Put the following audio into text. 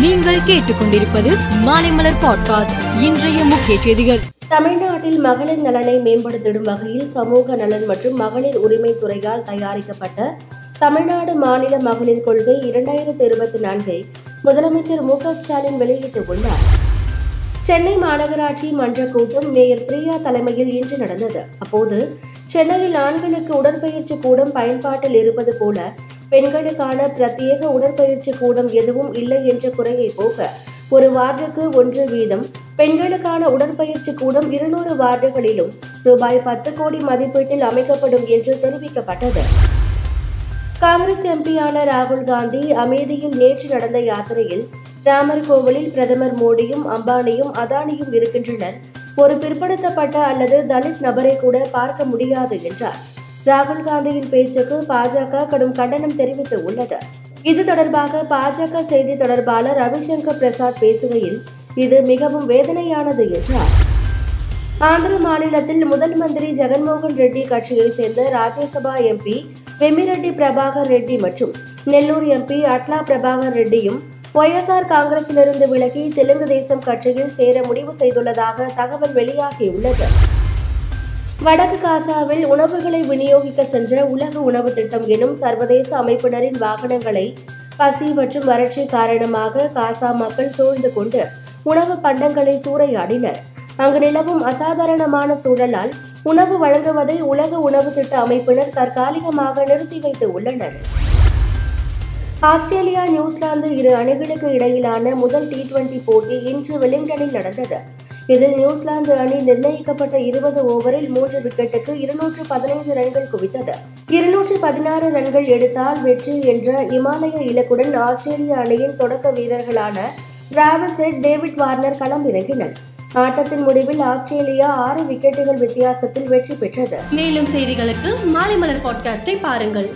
நீங்கள் கேட்டுக்கொண்டிருப்பது மாலைமலர் பாட்காஸ்ட் இன்றைய முக்கிய செய்திகள். தமிழ்நாட்டில் மகளிர் நலனை மேம்படுத்திடும் வகையில் சமூக நலன் மற்றும் மகளிர் உரிமை துறையால் தயாரிக்கப்பட்ட தமிழ்நாடு மாநில மகளிர் கொள்கை இரண்டாயிரத்தி இருபத்தி நான்கை முதலமைச்சர் மு ஸ்டாலின் வெளியிட்டுள்ளார் சென்னை மாநகராட்சி மன்ற கூட்டம் மேயர் பிரியா தலைமையில் இன்று நடந்தது. அப்போது சென்னையில் ஆண்களுக்கு உடற்பயிற்சி கூடம் பயன்பாட்டில் இருப்பது போல பெண்களுக்கான பிரத்யேக உடற்பயிற்சி கூடம் எதுவும் இல்லை என்ற குறையை போக்க ஒரு வார்டுக்கு ஒன்று வீதம் பெண்களுக்கான உடற்பயிற்சி கூடம் இருநூறு வார்டுகளிலும் ரூபாய் பத்து கோடி மதிப்பீட்டில் அமைக்கப்படும் என்று தெரிவிக்கப்பட்டது. காங்கிரஸ் எம்பியான ராகுல் காந்தி அமேதியில் நேற்று நடந்த யாத்திரையில் ராமர் கோவிலில் பிரதமர் மோடியும் அம்பானியும் அதானியும் இருக்கின்றனர். ஒரு பிற்படுத்தப்பட்ட அல்லது தலித் நபரை கூட பார்க்க முடியாது என்றார். ராகுல் காந்தியின் பேச்சுக்கு பாஜக கடும் கண்டனம் தெரிவித்து உள்ளது. இது தொடர்பாக பாஜக செய்தி தொடர்பாளர் ரவிசங்கர் பிரசாத் பேசுகையில் இது மிகவும் வேதனையானது என்றார். ஆந்திர மாநிலத்தில் முதல் மந்திரி ஜெகன்மோகன் ரெட்டி கட்சியை சேர்ந்த ராஜ்யசபா எம்பி வெமிரெட்டி பிரபாகர் ரெட்டி மற்றும் நெல்லூர் எம்பி அட்லா பிரபாகர் ரெட்டியும் ஒய்எஸ்ஆர் காங்கிரசிலிருந்து விலகி தெலுங்கு தேசம் கட்சியில் சேர முடிவு செய்துள்ளதாக தகவல் வெளியாகியுள்ளது. வடக்கு காசாவில் உணவுகளை விநியோகிக்க சென்ற உலக உணவு திட்டம் எனும் சர்வதேச அமைப்பினரின் வாகனங்களை பசி மற்றும் வறட்சி காரணமாக காசா மக்கள் சூழ்ந்து கொண்டு உணவு பண்டங்களை சூறையாடினர். அங்கு நிலவும் அசாதாரணமான சூழலால் உணவு வழங்குவதை உலக உணவு திட்ட அமைப்பினர் தற்காலிகமாக நிறுத்தி வைத்து உள்ளனர். ஆஸ்திரேலியா நியூசிலாந்து இரு அணிகளுக்கு இடையிலான முதல் டி டுவெண்டி போட்டி இன்று வெலிங்டனில் நடந்தது. இதில் நியூசிலாந்து அணி நிர்ணயிக்கப்பட்ட இருபது ஓவரில் மூன்று விக்கெட்டுக்கு இருநூற்று பதினைந்து ரன்கள் குவித்தது. இருநூற்று பதினாறு ரன்கள் எடுத்தால் வெற்றி என்ற இமாலய இலக்குடன் ஆஸ்திரேலிய அணியின் தொடக்க வீரர்களான ராவசெட் ஹெட் டேவிட் வார்னர் களம் இறங்கினர் ஆட்டத்தின் முடிவில் ஆஸ்திரேலியா ஆறு விக்கெட்டுகள் வித்தியாசத்தில் வெற்றி பெற்றது. மேலும் செய்திகளுக்கு மாலை மலர் பாட்காஸ்டை பாருங்கள்.